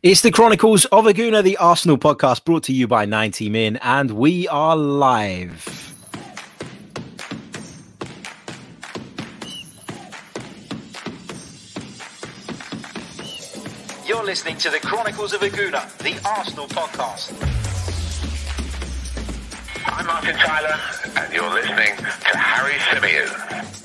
It's the Chronicles of a Gooner, the Arsenal podcast brought to you by 90 Min, and we are live. You're listening to the Chronicles of a Gooner, the Arsenal podcast. I'm Martin Tyler, and you're listening to Harry Symeou.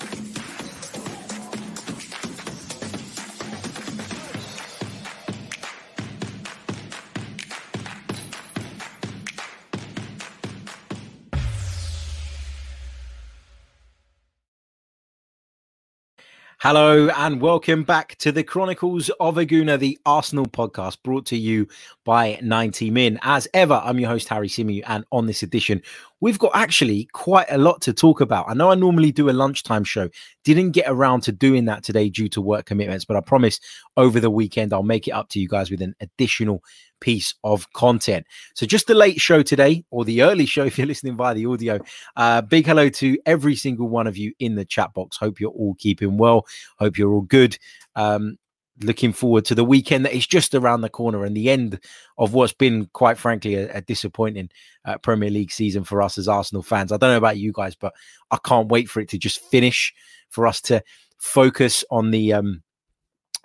Hello and welcome back to the Chronicles of a Gooner, the Arsenal podcast brought to you by 90 Min. As ever, I'm your host, Harry Symeou, and on this edition, we've got actually quite a lot to talk about. I know I normally do a lunchtime show, didn't get around to doing that today due to work commitments, but I promise over the weekend I'll make it up to you guys with an additional piece of content. So, just the late show today, or the early show if you're listening via the audio. Uh, big hello to every single one of you in the chat box. Hope you're all keeping well. Hope you're all good. Um, looking forward to the weekend that is just around the corner and the end of what's been, quite frankly, a, a disappointing uh, Premier League season for us as Arsenal fans. I don't know about you guys, but I can't wait for it to just finish, for us to focus on the um,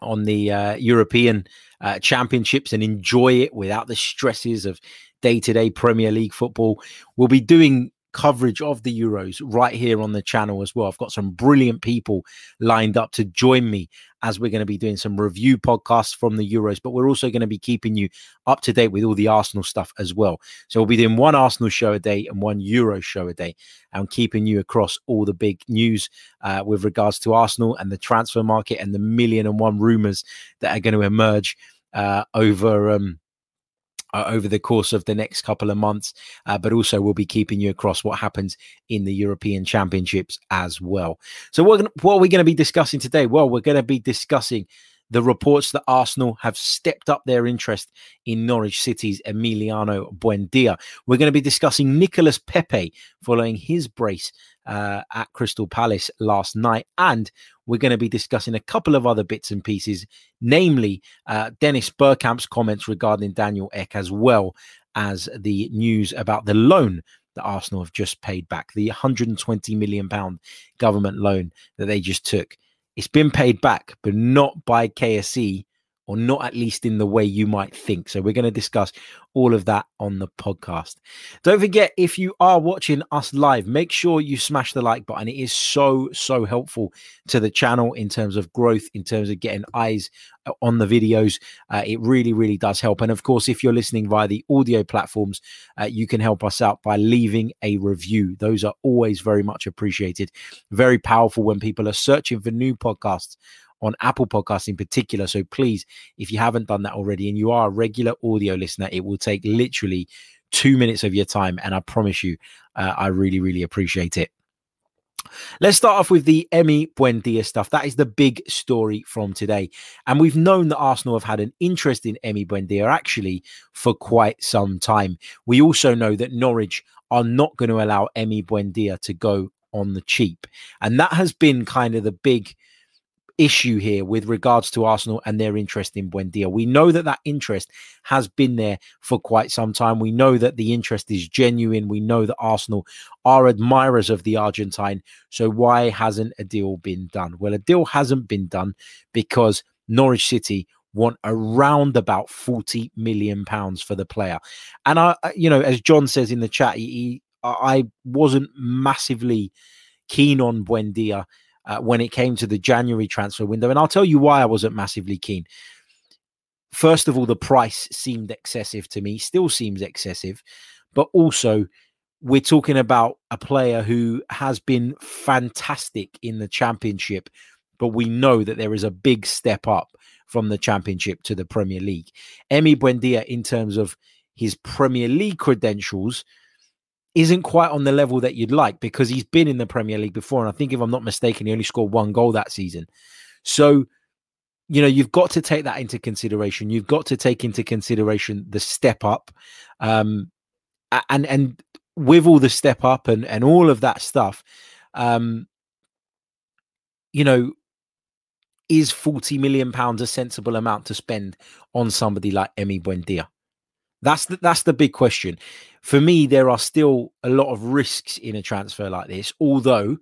on the uh, European uh, championships and enjoy it without the stresses of day to day Premier League football. We'll be doing coverage of the Euros right here on the channel as well. I've got some brilliant people lined up to join me as we're going to be doing some review podcasts from the Euros, but we're also going to be keeping you up to date with all the Arsenal stuff as well. So we'll be doing one Arsenal show a day and one Euro show a day and keeping you across all the big news uh, with regards to Arsenal and the transfer market and the million and one rumors that are going to emerge uh, over. Um, uh, over the course of the next couple of months, uh, but also we'll be keeping you across what happens in the European Championships as well. So, what, what are we going to be discussing today? Well, we're going to be discussing the reports that Arsenal have stepped up their interest in Norwich City's Emiliano Buendia. We're going to be discussing Nicolas Pepe following his brace uh, at Crystal Palace last night. And we're going to be discussing a couple of other bits and pieces, namely uh, Dennis Bergkamp's comments regarding Daniel Ek, as well as the news about the loan that Arsenal have just paid back, the 120 million pound government loan that they just took. It's been paid back, but not by KSE or not at least in the way you might think. So we're going to discuss all of that on the podcast. Don't forget, if you are watching us live, make sure you smash the like button. It is so, so helpful to the channel in terms of growth, in terms of getting eyes uh, on the videos. Uh, it really, really does help. And of course, if you're listening via the audio platforms, uh, you can help us out by leaving a review. Those are always very much appreciated. Very powerful when people are searching for new podcasts on Apple Podcasts in particular. So please, if you haven't done that already and you are a regular audio listener, it will take literally two minutes of your time. And I promise you, uh, I really, really appreciate it. Let's start off with the Emi Buendia stuff. That is the big story from today. And we've known that Arsenal have had an interest in Emi Buendia actually for quite some time. We also know that Norwich are not going to allow Emi Buendia to go on the cheap. And that has been kind of the big issue here with regards to Arsenal and their interest in Buendia. We know that that interest has been there for quite some time. We know that the interest is genuine. We know that Arsenal are admirers of the Argentine. So why hasn't a deal been done? Well, a deal hasn't been done because Norwich City want around about 40 million pounds for the player. And I you know, as John says in the chat, he, I wasn't massively keen on Buendia uh, when it came to the January transfer window. And I'll tell you why I wasn't massively keen. First of all, the price seemed excessive to me, still seems excessive, but also we're talking about a player who has been fantastic in the championship, but we know that there is a big step up from the championship to the Premier League. Emi Buendia, in terms of his Premier League credentials, isn't quite on the level that you'd like because he's been in the Premier League before. And I think, if I'm not mistaken, he only scored one goal that season. So, you know, you've got to take that into consideration. You've got to take into consideration the step up. Um, and, and with all the step up and, and all of that stuff, um, you know, is 40 million pounds a sensible amount to spend on somebody like Emi Buendia? That's the, that's the big question. For me, there are still a lot of risks in a transfer like this, although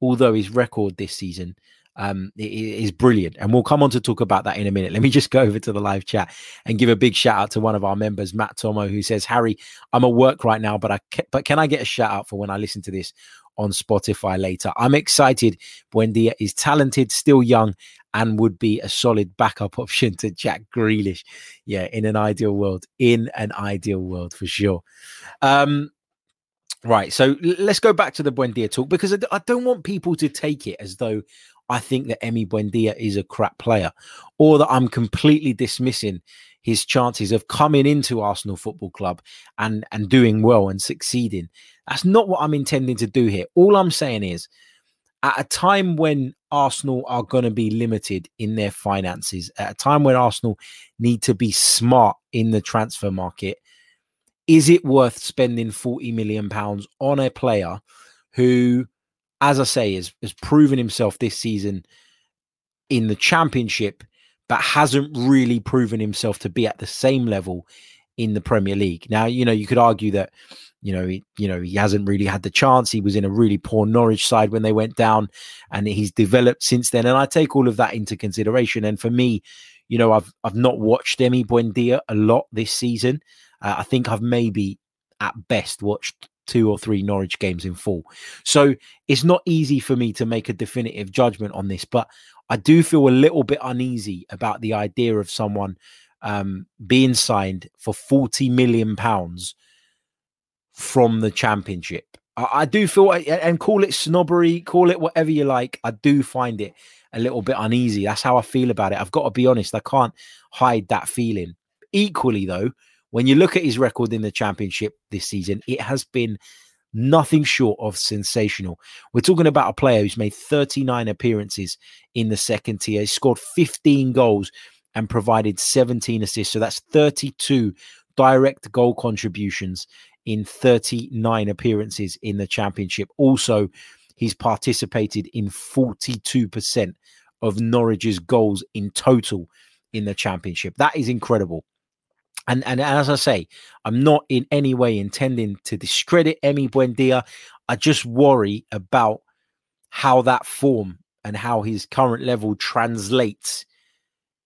although his record this season um, is brilliant. And we'll come on to talk about that in a minute. Let me just go over to the live chat and give a big shout out to one of our members, Matt Tomo, who says, Harry, I'm at work right now, but I ca- but can I get a shout out for when I listen to this on Spotify later? I'm excited. Buendia is talented, still young, and would be a solid backup option to Jack Grealish. Yeah, in an ideal world, in an ideal world for sure. Um, Right. So let's go back to the Buendia talk because I don't want people to take it as though I think that Emi Buendia is a crap player or that I'm completely dismissing his chances of coming into Arsenal Football Club and and doing well and succeeding. That's not what I'm intending to do here. All I'm saying is at a time when Arsenal are going to be limited in their finances, at a time when Arsenal need to be smart in the transfer market, is it worth spending 40 million pounds on a player who as i say is has proven himself this season in the championship but hasn't really proven himself to be at the same level in the premier league. Now you know you could argue that you know he, you know he hasn't really had the chance. He was in a really poor norwich side when they went down and he's developed since then. And i take all of that into consideration. And for me you know i've i've not watched emi buendia a lot this season. Uh, I think I've maybe at best watched two or three Norwich games in full. So it's not easy for me to make a definitive judgment on this, but I do feel a little bit uneasy about the idea of someone um, being signed for 40 million pounds from the championship. I, I do feel, and call it snobbery, call it whatever you like. I do find it a little bit uneasy. That's how I feel about it. I've got to be honest. I can't hide that feeling. Equally, though, when you look at his record in the championship this season, it has been nothing short of sensational. We're talking about a player who's made 39 appearances in the second tier, he scored 15 goals and provided 17 assists. So that's 32 direct goal contributions in 39 appearances in the championship. Also, he's participated in 42% of Norwich's goals in total in the championship. That is incredible. And, and as I say, I'm not in any way intending to discredit Emi Buendia. I just worry about how that form and how his current level translates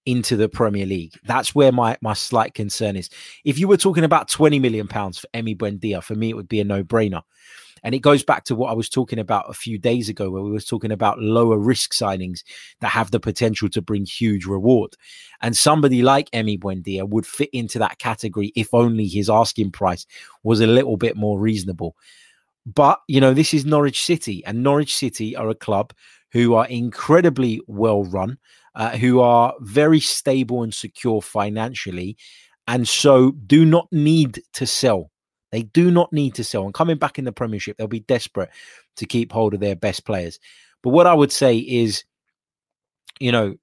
into the Premier League. That's where my my slight concern is. If you were talking about 20 million pounds for Emi Buendia, for me it would be a no-brainer. And it goes back to what I was talking about a few days ago, where we were talking about lower risk signings that have the potential to bring huge reward. And somebody like Emi Buendia would fit into that category if only his asking price was a little bit more reasonable. But, you know, this is Norwich City, and Norwich City are a club who are incredibly well run, uh, who are very stable and secure financially, and so do not need to sell they do not need to sell. And coming back in the Premiership, they'll be desperate to keep hold of their best players. But what I would say is, you know,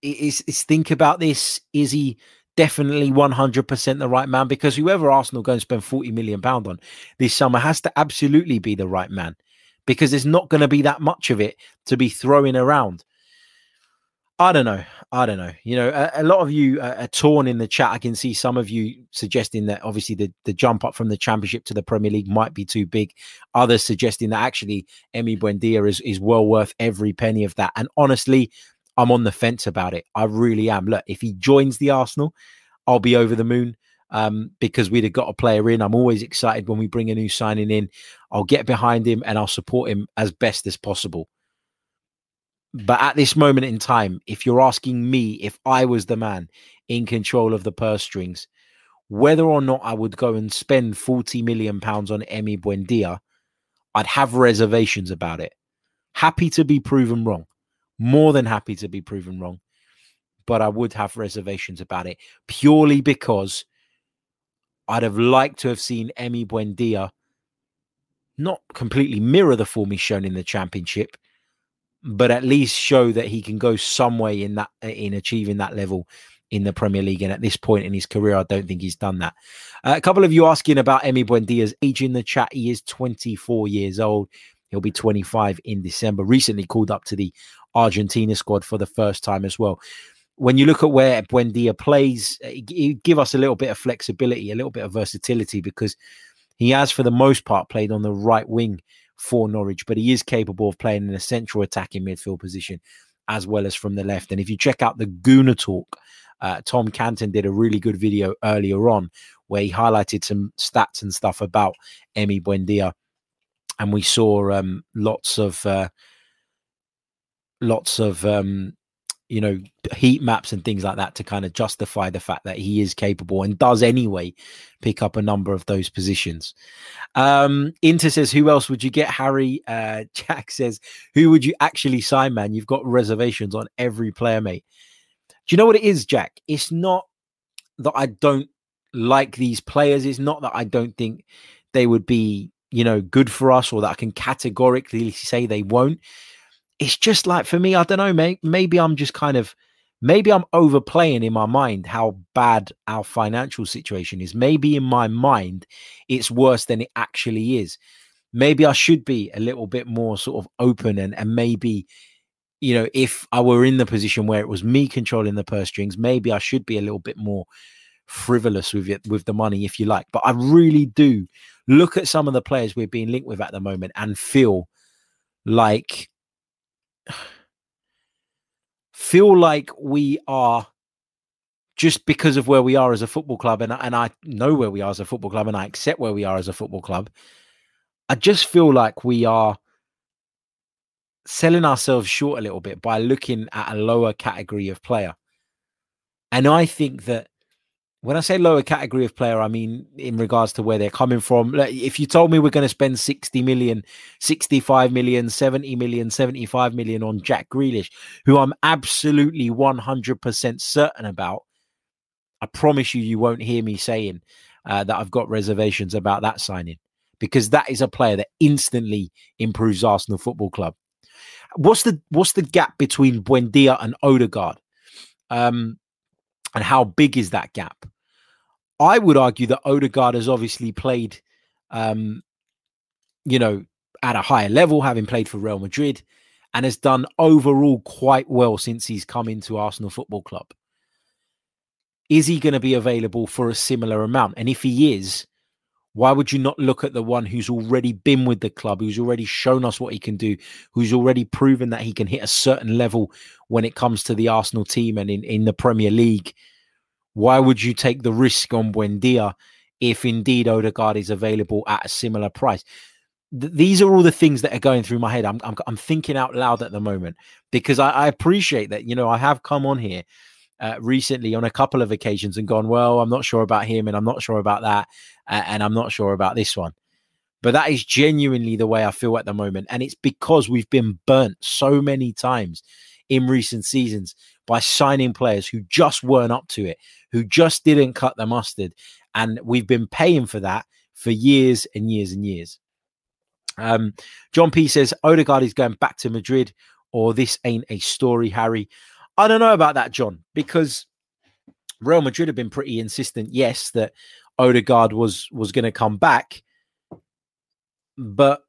is, is think about this. Is he definitely 100% the right man? Because whoever Arsenal go and spend 40 million pound on this summer has to absolutely be the right man because there's not going to be that much of it to be throwing around. I don't know. I don't know. You know, a, a lot of you are, torn in the chat. I can see some of you suggesting that obviously the, the jump up from the championship to the Premier League might be too big. Others suggesting that actually Emi Buendia is, is well worth every penny of that. And honestly, I'm on the fence about it. I really am. Look, if he joins the Arsenal, I'll be over the moon um, because we'd have got a player in. I'm always excited when we bring a new signing in. I'll get behind him and I'll support him as best as possible. But at this moment in time, if you're asking me if I was the man in control of the purse strings, whether or not I would go and spend 40 million pounds on Emi Buendia, I'd have reservations about it. Happy to be proven wrong. More than happy to be proven wrong. But I would have reservations about it purely because I'd have liked to have seen Emi Buendia not completely mirror the form he's shown in the championship, but at least show that he can go some way in that in achieving that level in the Premier League. And at this point in his career, I don't think he's done that. Uh, a couple of you asking about Emi Buendia's age in the chat. He is 24 years old. He'll be 25 in December. Recently called up to the Argentina squad for the first time as well. When you look at where Buendia plays, he give us a little bit of flexibility, a little bit of versatility because he has, for the most part, played on the right wing for Norwich, but he is capable of playing in a central attacking midfield position as well as from the left. And if you check out the Gooner Talk, uh, Tom Canton did a really good video earlier on where he highlighted some stats and stuff about Emi Buendia, and we saw um, lots of uh, lots of um, you know heat maps and things like that to kind of justify the fact that he is capable and does anyway pick up a number of those positions. Um inter says who else would you get? Harry uh jack says who would you actually sign man? You've got reservations on every player mate. Do you know what it is jack? It's not that i don't like these players. It's not that i don't think they would be you know good for us or that i can categorically say they won't it's just like for me, I don't know. Maybe I'm just kind of maybe I'm overplaying in my mind how bad our financial situation is. Maybe in my mind, it's worse than it actually is. Maybe I should be a little bit more sort of open and, and maybe, you know, if I were in the position where it was me controlling the purse strings, maybe I should be a little bit more frivolous with it with the money, if you like. But I really do look at some of the players we're being linked with at the moment and feel like feel like we are just because of where we are as a football club, and, and I know where we are as a football club, and I accept where we are as a football club. I just feel like we are selling ourselves short a little bit by looking at a lower category of player. And I think that when I say lower category of player, I mean in regards to where they're coming from. Like, if you told me we're going to spend 60 million, 65 million, 70 million, 75 million on Jack Grealish, who I'm absolutely 100% certain about, I promise you, you won't hear me saying uh, that I've got reservations about that signing because that is a player that instantly improves Arsenal Football Club. What's the what's the gap between Buendia and Odegaard? Um, and how big is that gap? I would argue that Odegaard has obviously played, um, you know, at a higher level, having played for Real Madrid, and has done overall quite well since he's come into Arsenal Football Club. Is he going to be available for a similar amount? And if he is, why would you not look at the one who's already been with the club, who's already shown us what he can do, who's already proven that he can hit a certain level when it comes to the Arsenal team and in, in the Premier League? Why would you take the risk on Buendia if indeed Odegaard is available at a similar price? Th- these are all the things that are going through my head. I'm, I'm, I'm thinking out loud at the moment because I, I appreciate that, you know, I have come on here uh, recently on a couple of occasions and gone, well, I'm not sure about him and I'm not sure about that. Uh, and I'm not sure about this one. But that is genuinely the way I feel at the moment. And it's because we've been burnt so many times in recent seasons by signing players who just weren't up to it, who just didn't cut the mustard. And we've been paying for that for years and years and years. Um, John P says Odegaard is going back to Madrid, or this ain't a story, Harry. I don't know about that, John, because Real Madrid have been pretty insistent, yes, that Odegaard was was going to come back, but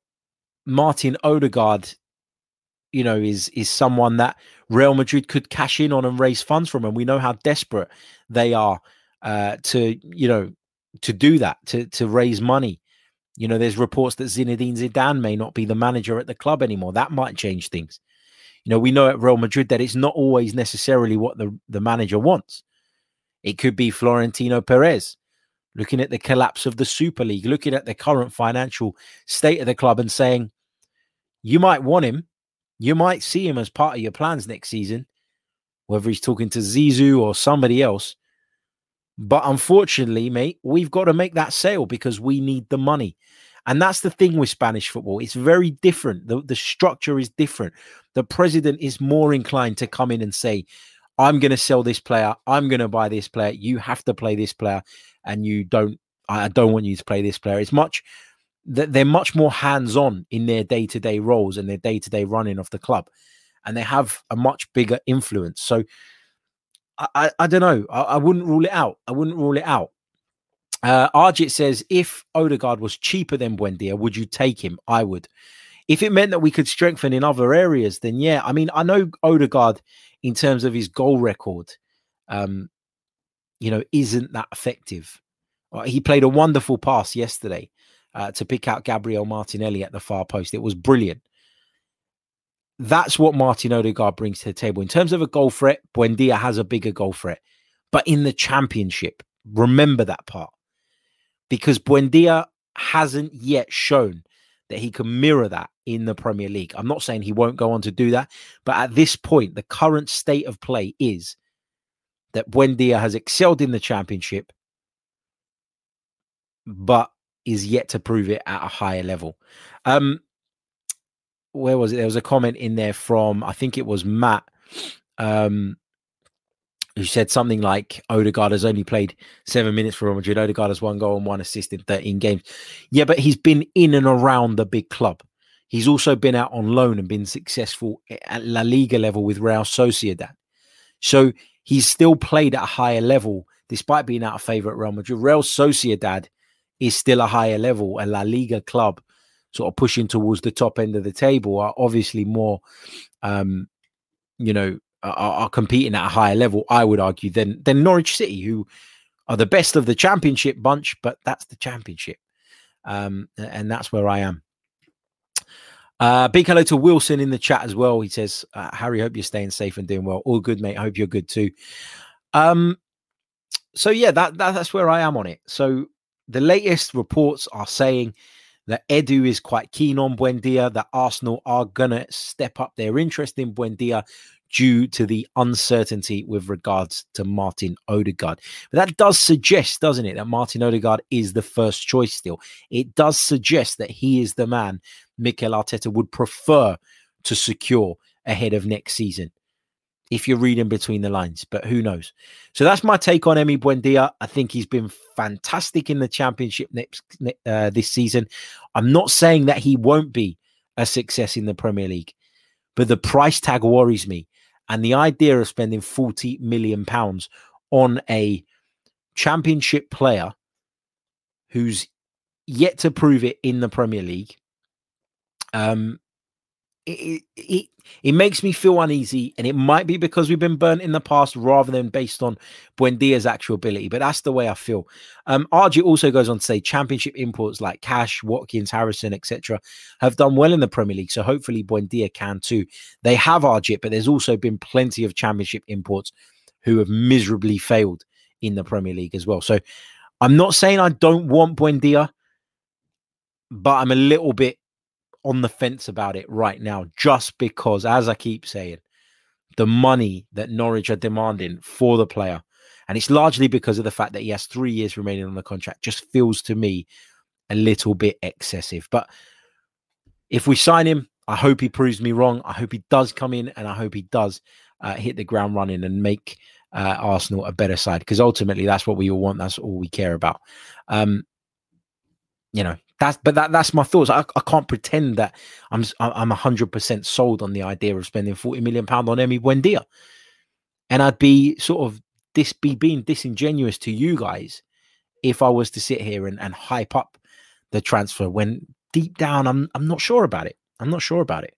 Martin Odegaard, you know, is is someone that Real Madrid could cash in on and raise funds from, and we know how desperate they are uh, to, you know, to do that to to raise money. You know, there's reports that Zinedine Zidane may not be the manager at the club anymore. That might change things. You know, we know at Real Madrid that it's not always necessarily what the, the manager wants. It could be Florentino Perez looking at the collapse of the Super League, looking at the current financial state of the club and saying, you might want him. You might see him as part of your plans next season, whether he's talking to Zizou or somebody else. But unfortunately, mate, we've got to make that sale because we need the money. And that's the thing with Spanish football. It's very different. The, the structure is different. The president is more inclined to come in and say, I'm going to sell this player. I'm going to buy this player. You have to play this player. And you don't, I don't want you to play this player. It's much, they're much more hands on in their day to day roles and their day to day running of the club. And they have a much bigger influence. So I, I, don't know. I, I wouldn't rule it out. I wouldn't rule it out. Uh, Arjit says, if Odegaard was cheaper than Buendia, would you take him? I would. If it meant that we could strengthen in other areas, then yeah. I mean, I know Odegaard in terms of his goal record, um, you know, isn't that effective. Uh, he played a wonderful pass yesterday uh, to pick out Gabriel Martinelli at the far post. It was brilliant. That's what Martin Odegaard brings to the table. In terms of a goal threat, Buendia has a bigger goal threat. But in the championship, remember that part. Because Buendia hasn't yet shown that he can mirror that in the Premier League. I'm not saying he won't go on to do that, but at this point, the current state of play is that Buendia has excelled in the championship, but is yet to prove it at a higher level. Um, where was it? There was a comment in there from I think it was Matt, um, who said something like Odegaard has only played seven minutes for Real Madrid. Odegaard has one goal and one assist in 13 games. Yeah, but he's been in and around the big club. He's also been out on loan and been successful at La Liga level with Real Sociedad. So he's still played at a higher level despite being out of favour at Real Madrid. Real Sociedad is still a higher level, a La Liga club, sort of pushing towards the top end of the table, are obviously more, um, you know, are, are, competing at a higher level. I would argue than than Norwich City, who are the best of the Championship bunch, but that's the Championship, um, and that's where I am. Uh, big hello to Wilson in the chat as well. He says, uh, "Harry, hope you're staying safe and doing well. All good, mate. Hope you're good too." Um, so yeah, that, that that's where I am on it. So the latest reports are saying that Edu is quite keen on Buendia, that Arsenal are to step up their interest in Buendia due to the uncertainty with regards to Martin Odegaard. But that does suggest, doesn't it, that Martin Odegaard is the first choice still. It does suggest that he is the man Mikel Arteta would prefer to secure ahead of next season if you're reading between the lines, but who knows? So that's my take on Emi Buendia. I think he's been fantastic in the championship next uh, this season. I'm not saying that he won't be a success in the Premier League, but the price tag worries me, and the idea of spending 40 million pounds on a championship player who's yet to prove it in the Premier League. Um, it, it it makes me feel uneasy, and it might be because we've been burnt in the past rather than based on Buendia's actual ability. But that's the way I feel. Um, RG also goes on to say championship imports like Cash, Watkins, Harrison, etc., have done well in the Premier League. So hopefully Buendia can too. They have RG, but there's also been plenty of championship imports who have miserably failed in the Premier League as well. So I'm not saying I don't want Buendia, but I'm a little bit on the fence about it right now, just because, as I keep saying, the money that Norwich are demanding for the player, and it's largely because of the fact that he has three years remaining on the contract, just feels to me a little bit excessive. But if we sign him, I hope he proves me wrong. I hope he does come in, and I hope he does uh, hit the ground running and make uh, Arsenal a better side because ultimately that's what we all want. That's all we care about. Um, you know, that's but that that's my thoughts. I, I can't pretend that I'm I'm hundred percent sold on the idea of spending forty million pound on Emi Buendia, and I'd be sort of this be being disingenuous to you guys if I was to sit here and, and hype up the transfer when deep down I'm I'm not sure about it. I'm not sure about it.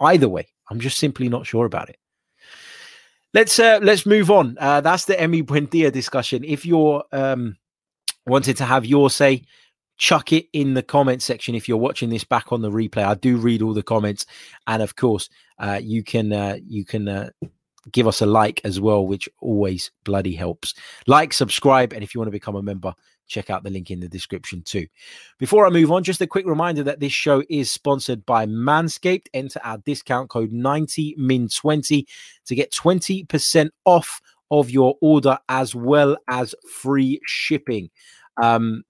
Either way, I'm just simply not sure about it. Let's uh, let's move on. Uh, that's the Emi Buendia discussion. If you're um, wanted to have your say, chuck it in the comment section if you're watching this back on the replay. I do read all the comments, and of course, uh, you can uh, you can uh, give us a like as well, which always bloody helps. Like, subscribe, and if you want to become a member, check out the link in the description too. Before I move on, just a quick reminder that this show is sponsored by Manscaped. Enter our discount code 90min20 to get 20% off of your order as well as free shipping. Um,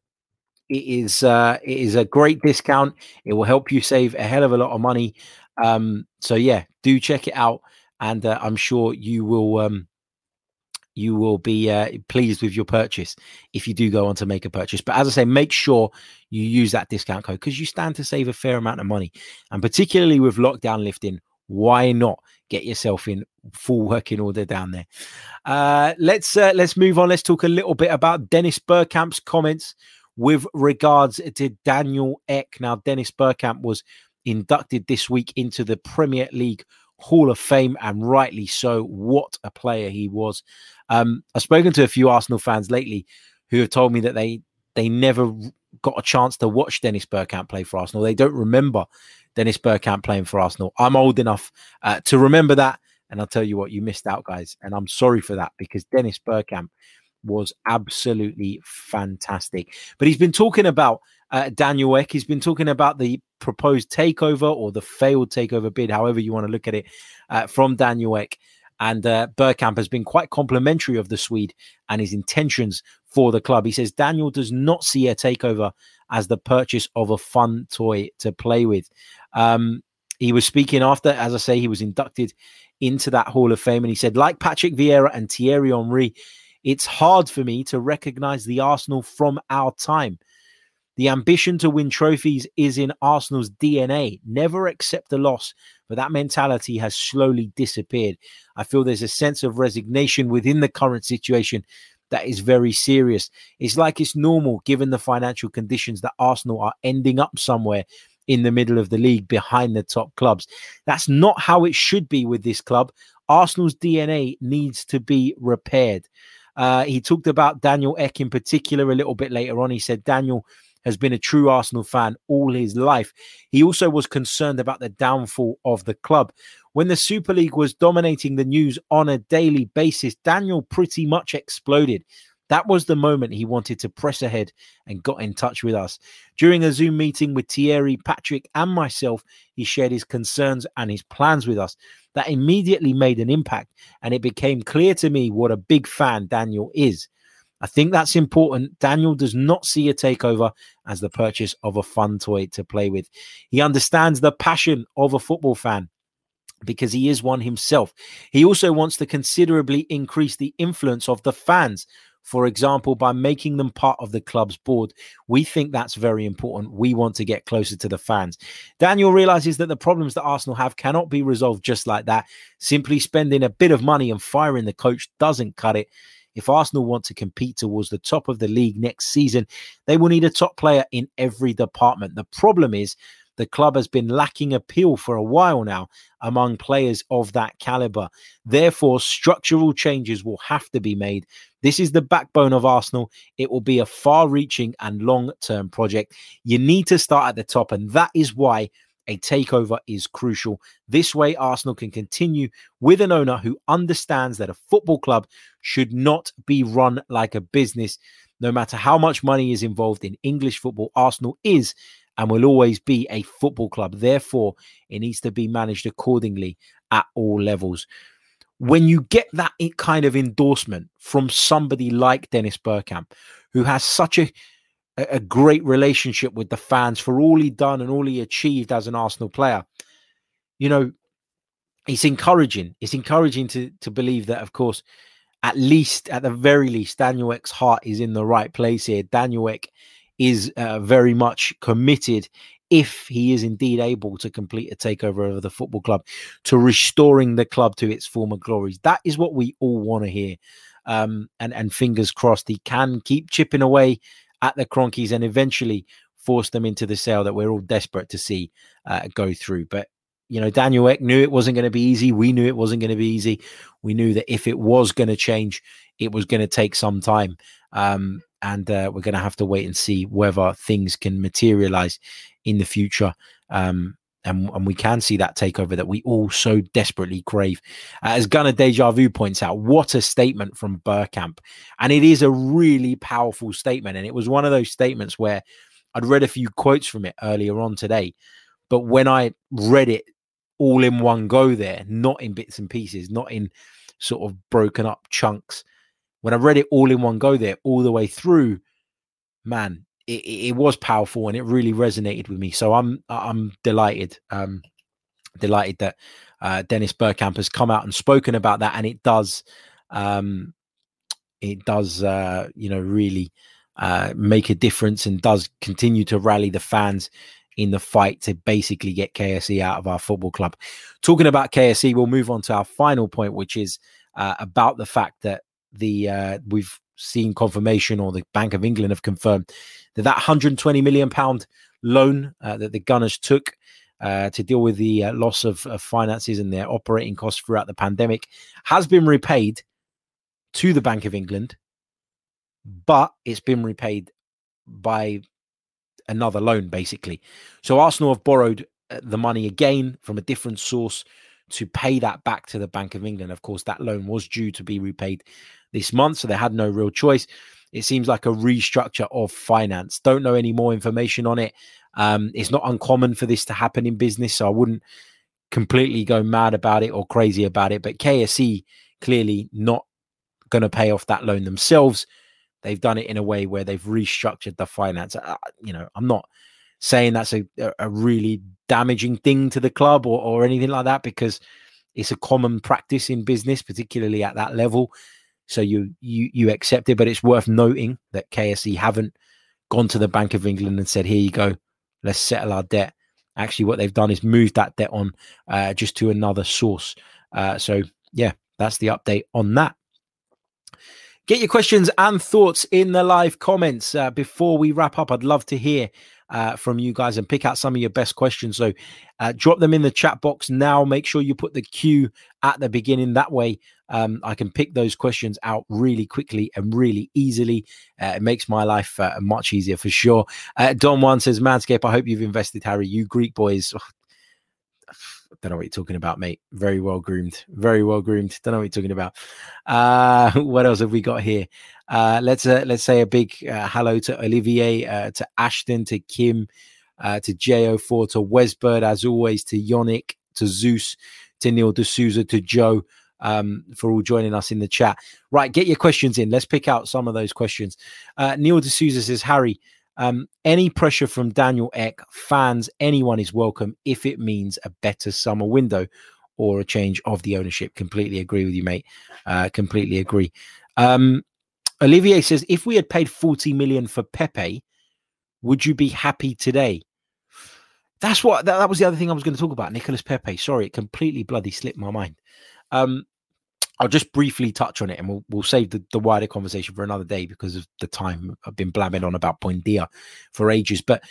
it is uh, it is a great discount. It will help you save a hell of a lot of money. Um, so yeah, do check it out, and uh, I'm sure you will um, you will be uh, pleased with your purchase if you do go on to make a purchase. But as I say, make sure you use that discount code because you stand to save a fair amount of money, and particularly with lockdown lifting, why not get yourself in full working order down there? Uh, let's uh, let's move on. Let's talk a little bit about Dennis Bergkamp's comments with regards to Daniel Ek. Now, Dennis Bergkamp was inducted this week into the Premier League Hall of Fame, and rightly so. What a player he was! Um, I've spoken to a few Arsenal fans lately who have told me that they they never got a chance to watch Dennis Bergkamp play for Arsenal. They don't remember Dennis Bergkamp playing for Arsenal. I'm old enough uh, to remember that, and I'll tell you what, you missed out, guys, and I'm sorry for that because Dennis Bergkamp was absolutely fantastic. But he's been talking about uh, Daniel Ek. He's been talking about the proposed takeover or the failed takeover bid, however you want to look at it, uh, from Daniel Ek. And uh, Bergkamp has been quite complimentary of the Swede and his intentions for the club. He says Daniel does not see a takeover as the purchase of a fun toy to play with. Um, he was speaking after, as I say, he was inducted into that Hall of Fame, and he said, like Patrick Vieira and Thierry Henry, it's hard for me to recognize the Arsenal from our time. The ambition to win trophies is in Arsenal's DNA. Never accept a loss, but that mentality has slowly disappeared. I feel there's a sense of resignation within the current situation that is very serious. It's like it's normal given the financial conditions that Arsenal are ending up somewhere in the middle of the league behind the top clubs. That's not how it should be with this club. Arsenal's DNA needs to be repaired. Uh, he talked about Daniel Ek in particular a little bit later on. He said Daniel has been a true Arsenal fan all his life. He also was concerned about the downfall of the club. When the Super League was dominating the news on a daily basis, Daniel pretty much exploded. That was the moment he wanted to press ahead and got in touch with us. During a Zoom meeting with Thierry, Patrick, and myself, he shared his concerns and his plans with us. That immediately made an impact, and it became clear to me what a big fan Daniel is. I think that's important. Daniel does not see a takeover as the purchase of a fun toy to play with. He understands the passion of a football fan because he is one himself. He also wants to considerably increase the influence of the fans for example, by making them part of the club's board. We think that's very important. We want to get closer to the fans. Daniel realizes that the problems that Arsenal have cannot be resolved just like that. Simply spending a bit of money and firing the coach doesn't cut it. If Arsenal want to compete towards the top of the league next season, they will need a top player in every department. The problem is the club has been lacking appeal for a while now among players of that caliber. Therefore, structural changes will have to be made. This is the backbone of Arsenal. It will be a far reaching and long term project. You need to start at the top, and that is why a takeover is crucial. This way, Arsenal can continue with an owner who understands that a football club should not be run like a business. No matter how much money is involved in English football, Arsenal is and will always be a football club. Therefore, it needs to be managed accordingly at all levels. When you get that kind of endorsement from somebody like Dennis Bergkamp, who has such a a great relationship with the fans for all he done and all he achieved as an Arsenal player, you know, it's encouraging. It's encouraging to to believe that, of course, at least, at the very least, Daniel Ek's heart is in the right place here. Daniel Ek is uh, very much committed if he is indeed able to complete a takeover of the football club to restoring the club to its former glories. That is what we all want to hear. Um, and and fingers crossed he can keep chipping away at the Kroenkes and eventually force them into the sale that we're all desperate to see uh, go through. But you know Daniel Ek knew it wasn't going to be easy. We knew it wasn't going to be easy. We knew that if it was going to change it was going to take some time um, and uh, we're going to have to wait and see whether things can materialize in the future. Um, and, and, we can see that takeover that we all so desperately crave. As Gunnar Deja Vu points out, what a statement from Bergkamp. And it is a really powerful statement. And it was one of those statements where I'd read a few quotes from it earlier on today. But when I read it all in one go there, not in bits and pieces, not in sort of broken up chunks, when I read it all in one go there, all the way through, man, it, it was powerful and it really resonated with me. So I'm I'm delighted, um, delighted that uh, Dennis Bergkamp has come out and spoken about that, and it does, um, it does, uh, you know, really uh, make a difference and does continue to rally the fans in the fight to basically get KSE out of our football club. Talking about KSE, we'll move on to our final point, which is uh, about the fact that the uh, we've seen confirmation, or the Bank of England have confirmed that that 120 million pound loan uh, that the Gunners took uh, to deal with the uh, loss of, of finances and their operating costs throughout the pandemic has been repaid to the Bank of England, but it's been repaid by another loan, basically. So Arsenal have borrowed uh, the money again from a different source to pay that back to the Bank of England. Of course, that loan was due to be repaid this month, so they had no real choice. It seems like a restructure of finance. Don't know any more information on it. Um, it's not uncommon for this to happen in business, so I wouldn't completely go mad about it or crazy about it. But KSE clearly not going to pay off that loan themselves. They've done it in a way where they've restructured the finance. Uh, you know, I'm not saying that's a, a really damaging thing to the club or, or anything like that because it's a common practice in business, particularly at that level. So you you you accept it, but it's worth noting that KSE haven't gone to the Bank of England and said, "Here you go, let's settle our debt." Actually, what they've done is moved that debt on uh, just to another source. Uh, so yeah, that's the update on that. Get your questions and thoughts in the live comments. Uh, before we wrap up, I'd love to hear uh, from you guys and pick out some of your best questions. So uh, drop them in the chat box now. Make sure you put the Q at the beginning. That way, um, I can pick those questions out really quickly and really easily. Uh, it makes my life uh, much easier for sure. Uh, Don One says, Manscape, I hope you've invested, Harry. You Greek boys. Don't know what you're talking about, mate. Very well groomed. Very well groomed. Don't know what you're talking about. Uh, what else have we got here? Uh, let's uh, let's say a big uh, hello to Olivier, uh, to Ashton, to Kim, uh, to Jo4, to Wesbird, as always, to Yonick, to Zeus, to Neil D'Souza, to Joe. Um, for all joining us in the chat. Right, get your questions in. Let's pick out some of those questions. Uh, Neil D'Souza says, Harry, um, any pressure from Daniel Ek, fans, anyone is welcome if it means a better summer window or a change of the ownership. Completely agree with you, mate. Uh, completely agree. Um, Olivier says, if we had paid 40 million for Pepe, would you be happy today? That's what that, that was the other thing I was going to talk about. Nicolas Pepe. Sorry, it completely bloody slipped my mind. Um, I'll just briefly touch on it and we'll, we'll save the, the wider conversation for another day because of the time I've been blabbing on about Buendia for ages. But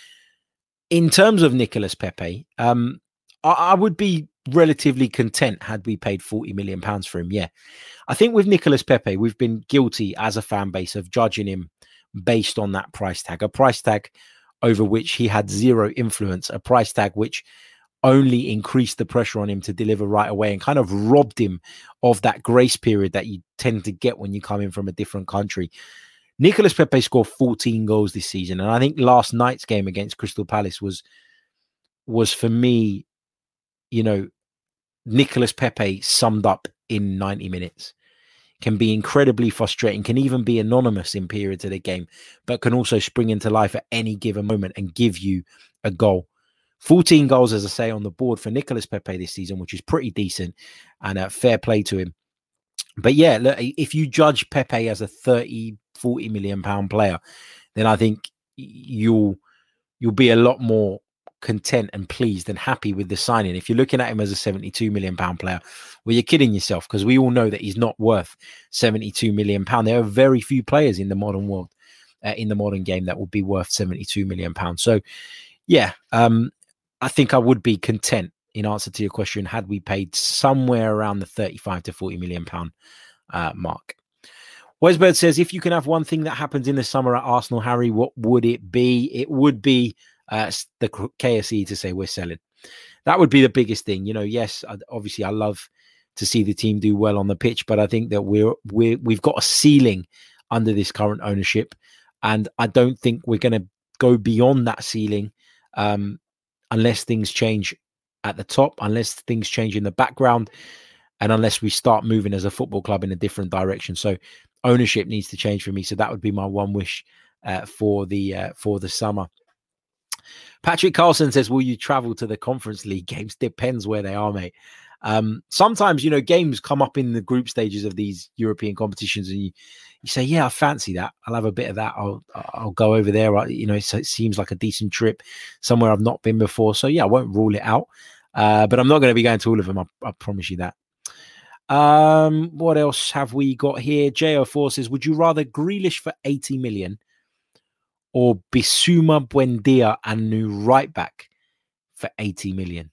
in terms of Nicolas Pepe, um, I, I, would be relatively content had we paid 40 million pounds for him. Yeah. I think with Nicolas Pepe, we've been guilty as a fan base of judging him based on that price tag, a price tag over which he had zero influence, a price tag which only increased the pressure on him to deliver right away and kind of robbed him of that grace period that you tend to get when you come in from a different country. Nicolas Pepe scored 14 goals this season, and I think last night's game against Crystal Palace was was for me, you know, Nicolas Pepe summed up in 90 minutes. Can be incredibly frustrating, can even be anonymous in periods of the game, but can also spring into life at any given moment and give you a goal. 14 goals, as I say, on the board for Nicolas Pepe this season, which is pretty decent and a fair play to him. But yeah, look, if you judge Pepe as a 30, 40 million pound player, then I think you'll you'll be a lot more content and pleased and happy with the signing. If you're looking at him as a 72 million pound player, well, you're kidding yourself because we all know that he's not worth 72 million pound. There are very few players in the modern world, uh, in the modern game, that will be worth 72 million pounds. So, yeah, um, I think I would be content in answer to your question had we paid somewhere around the 35 to 40 million pound uh, mark. Wesbird says, if you can have one thing that happens in the summer at Arsenal, Harry, what would it be? It would be uh, the KSE to say we're selling. That would be the biggest thing. You know, yes, obviously I love to see the team do well on the pitch, but I think that we're we're we've got a ceiling under this current ownership, and I don't think we're going to go beyond that ceiling um, unless things change at the top, unless things change in the background, and unless we start moving as a football club in a different direction. So ownership needs to change for me. So that would be my one wish uh, for the uh, for the summer. Patrick Carlson says, "Will you travel to the Conference League games? Depends where they are, mate. Um, sometimes you know games come up in the group stages of these European competitions, and you you say, "Yeah, I fancy that. I'll have a bit of that. I'll I'll go over there. You know, it seems like a decent trip somewhere I've not been before. So yeah, I won't rule it out. Uh, but I'm not going to be going to all of them. I, I promise you that. Um, what else have we got here? Jo4 says, "Would you rather Grealish for 80 million or Bissouma Buendia and new right back for 80 million.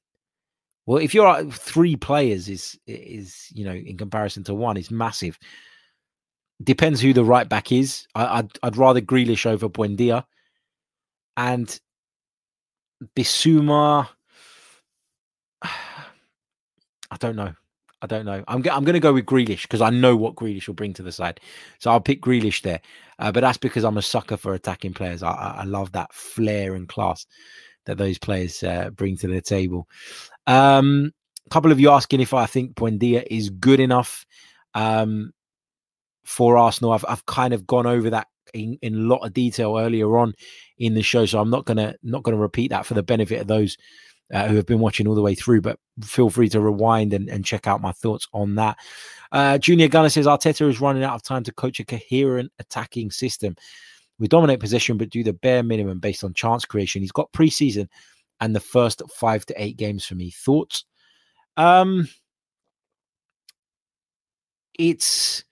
Well, if you're three players is is you know in comparison to one is massive. Depends who the right back is. I, would I'd, I'd rather Grealish over Buendia, and Bissouma. I don't know. I don't know. I'm I'm going to go with Grealish because I know what Grealish will bring to the side. So I'll pick Grealish there. Uh, but that's because I'm a sucker for attacking players. I, I love that flair and class that those players uh, bring to the table. Um, a couple of you asking if I think Buendia is good enough um, for Arsenal. I've I've kind of gone over that in, in a lot of detail earlier on in the show, so I'm not gonna not gonna repeat that for the benefit of those uh, who have been watching all the way through. But feel free to rewind and, and check out my thoughts on that. Uh, Junior Gunner says Arteta is running out of time to coach a coherent attacking system. We dominate possession, but do the bare minimum based on chance creation. He's got preseason and the first five to eight games for me. Thoughts? Um, it's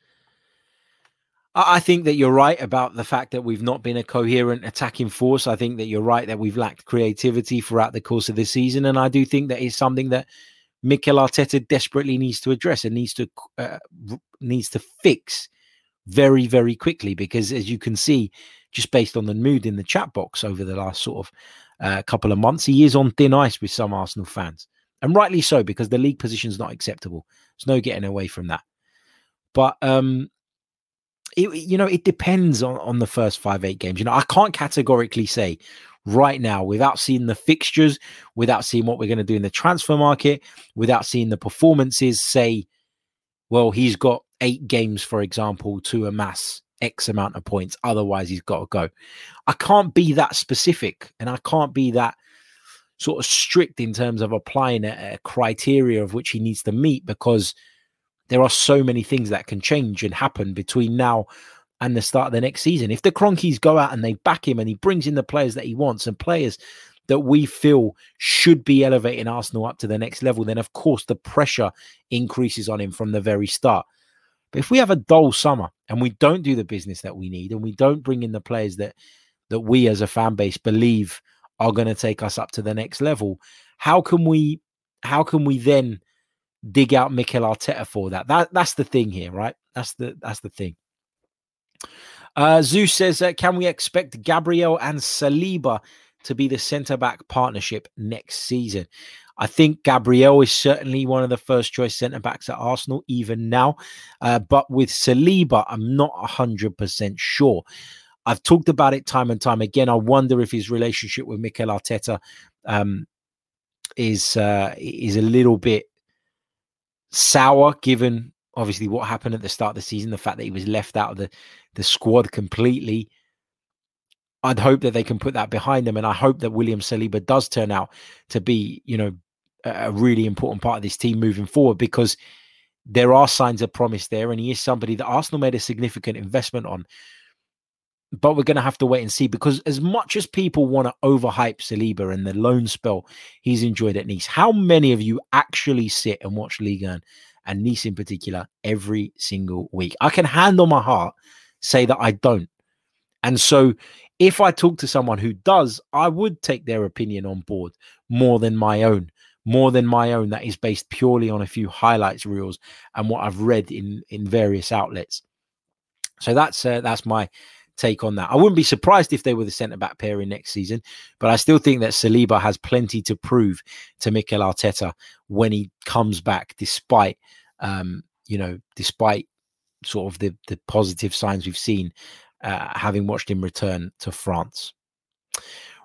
I think that you're right about the fact that we've not been a coherent attacking force. I think that you're right that we've lacked creativity throughout the course of the season, and I do think that is something that Mikel Arteta desperately needs to address and needs to uh, needs to fix very very quickly. Because as you can see, just based on the mood in the chat box over the last sort of uh, couple of months, he is on thin ice with some Arsenal fans, and rightly so because the league position is not acceptable. There's no getting away from that. But um, it, you know, it depends on, on the first five, eight games. You know, I can't categorically say right now without seeing the fixtures, without seeing what we're going to do in the transfer market, without seeing the performances, say, well, he's got eight games, for example, to amass X amount of points. Otherwise, he's got to go. I can't be that specific and I can't be that sort of strict in terms of applying a, a criteria of which he needs to meet because – there are so many things that can change and happen between now and the start of the next season. If the Kroenkes go out and they back him and he brings in the players that he wants and players that we feel should be elevating Arsenal up to the next level, then of course the pressure increases on him from the very start. But if we have a dull summer and we don't do the business that we need and we don't bring in the players that that we as a fan base believe are going to take us up to the next level, how can we how can we then dig out Mikel Arteta for that. That that's the thing here, right? That's the that's the thing. Uh, Zeus says, uh, can we expect Gabriel and Saliba to be the centre back partnership next season? I think Gabriel is certainly one of the first choice centre backs at Arsenal, even now. Uh, but with Saliba, I'm not 100% sure. I've talked about it time and time again. I wonder if his relationship with Mikel Arteta um, is uh, is a little bit sour given obviously what happened at the start of the season, the fact that he was left out of the, the squad completely. I'd hope that they can put that behind them. And I hope that William Saliba does turn out to be, you know, a really important part of this team moving forward because there are signs of promise there. And he is somebody that Arsenal made a significant investment on but we're going to have to wait and see because as much as people want to overhype Saliba and the loan spell he's enjoyed at Nice, how many of you actually sit and watch Ligue 1 and Nice in particular every single week? I can hand on my heart say that I don't. And so if I talk to someone who does, I would take their opinion on board more than my own, more than my own that is based purely on a few highlights reels and what I've read in in various outlets. So that's uh, that's my take on that. I wouldn't be surprised if they were the centre back pairing next season, but I still think that Saliba has plenty to prove to Mikel Arteta when he comes back, despite um, you know, despite sort of the the positive signs we've seen, uh, having watched him return to France.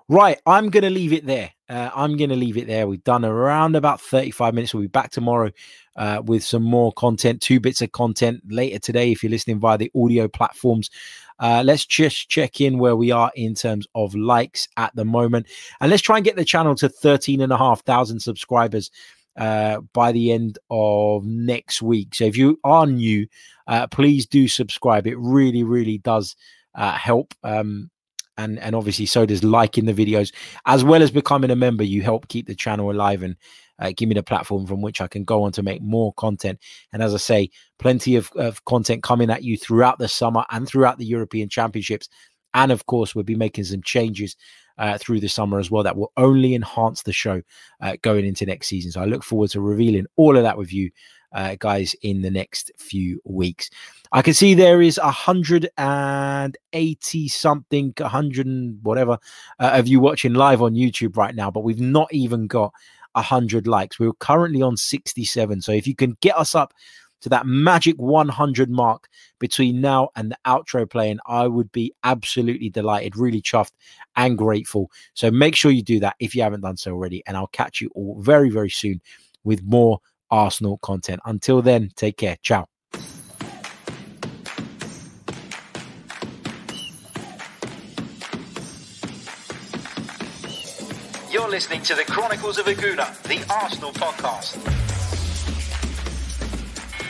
Right, I'm going to leave it there. Uh, I'm going to leave it there. We've done around about 35 minutes. We'll be back tomorrow uh, with some more content, two bits of content later today. If you're listening via the audio platforms, uh, let's just check in where we are in terms of likes at the moment. And let's try and get the channel to 13,500 subscribers uh, by the end of next week. So if you are new, uh, please do subscribe. It really, really does uh, help. Um, and and obviously so does liking the videos as well as becoming a member you help keep the channel alive and uh, give me the platform from which I can go on to make more content. And as I say, plenty of, of content coming at you throughout the summer and throughout the European Championships And of course, we'll be making some changes uh, through the summer as well that will only enhance the show uh, going into next season. So I look forward to revealing all of that with you uh, guys in the next few weeks. I can see there is a hundred and eighty something, a hundred and whatever uh, of you watching live on YouTube right now, but we've not even got a hundred likes. We're currently on sixty-seven. So if you can get us up to that magic 100 mark between now and the outro playing, I would be absolutely delighted, really chuffed and grateful. So make sure you do that if you haven't done so already. And I'll catch you all very, very soon with more Arsenal content. Until then, take care. Ciao. You're listening to the Chronicles of a Gooner, the Arsenal podcast.